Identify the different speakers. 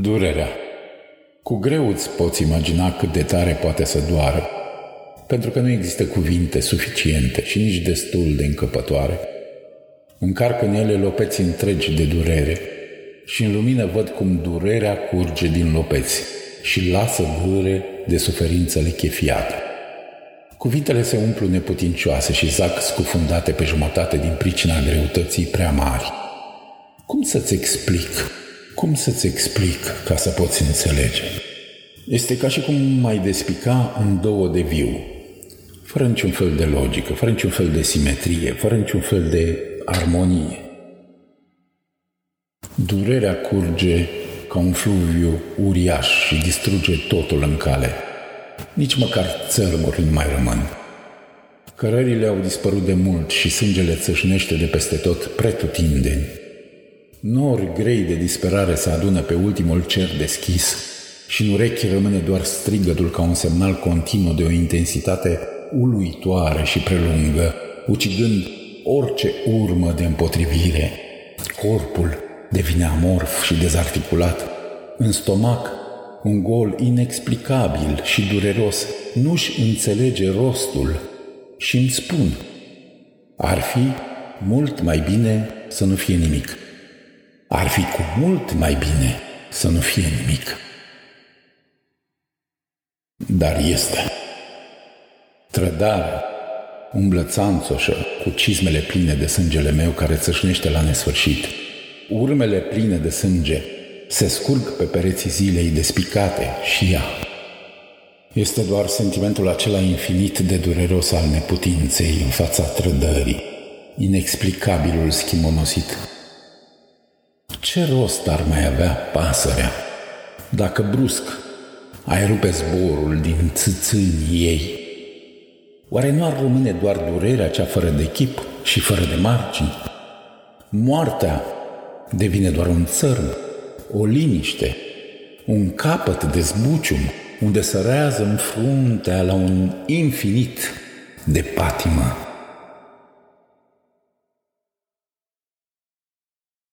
Speaker 1: Durerea. Cu greu îți poți imagina cât de tare poate să doară, pentru că nu există cuvinte suficiente și nici destul de încăpătoare. Încarcă în ele lopeți întregi de durere și în lumină văd cum durerea curge din lopeți și lasă vâre de suferință lichefiată. Cuvintele se umplu neputincioase și zac scufundate pe jumătate din pricina greutății prea mari. Cum să-ți explic cum să-ți explic ca să poți înțelege? Este ca și cum mai despica în două de viu, fără niciun fel de logică, fără niciun fel de simetrie, fără niciun fel de armonie. Durerea curge ca un fluviu uriaș și distruge totul în cale. Nici măcar țărmuri nu mai rămân. Cărările au dispărut de mult și sângele țâșnește de peste tot pretutindeni. Nori grei de disperare se adună pe ultimul cer deschis și în urechi rămâne doar strigătul ca un semnal continuu de o intensitate uluitoare și prelungă, ucigând orice urmă de împotrivire. Corpul devine amorf și dezarticulat. În stomac, un gol inexplicabil și dureros nu-și înțelege rostul și îmi spun, ar fi mult mai bine să nu fie nimic. Ar fi cu mult mai bine să nu fie nimic. Dar este. Trădarea umblă țanțoșă cu cizmele pline de sângele meu care țâșnește la nesfârșit. Urmele pline de sânge se scurg pe pereții zilei despicate și ea. Este doar sentimentul acela infinit de dureros al neputinței în fața trădării, inexplicabilul schimonosit ce rost ar mai avea pasărea dacă brusc ai rupe zborul din țâțânii ei? Oare nu ar rămâne doar durerea cea fără de chip și fără de margini? Moartea devine doar un țărm, o liniște, un capăt de zbucium unde sărează în fruntea la un infinit de patimă.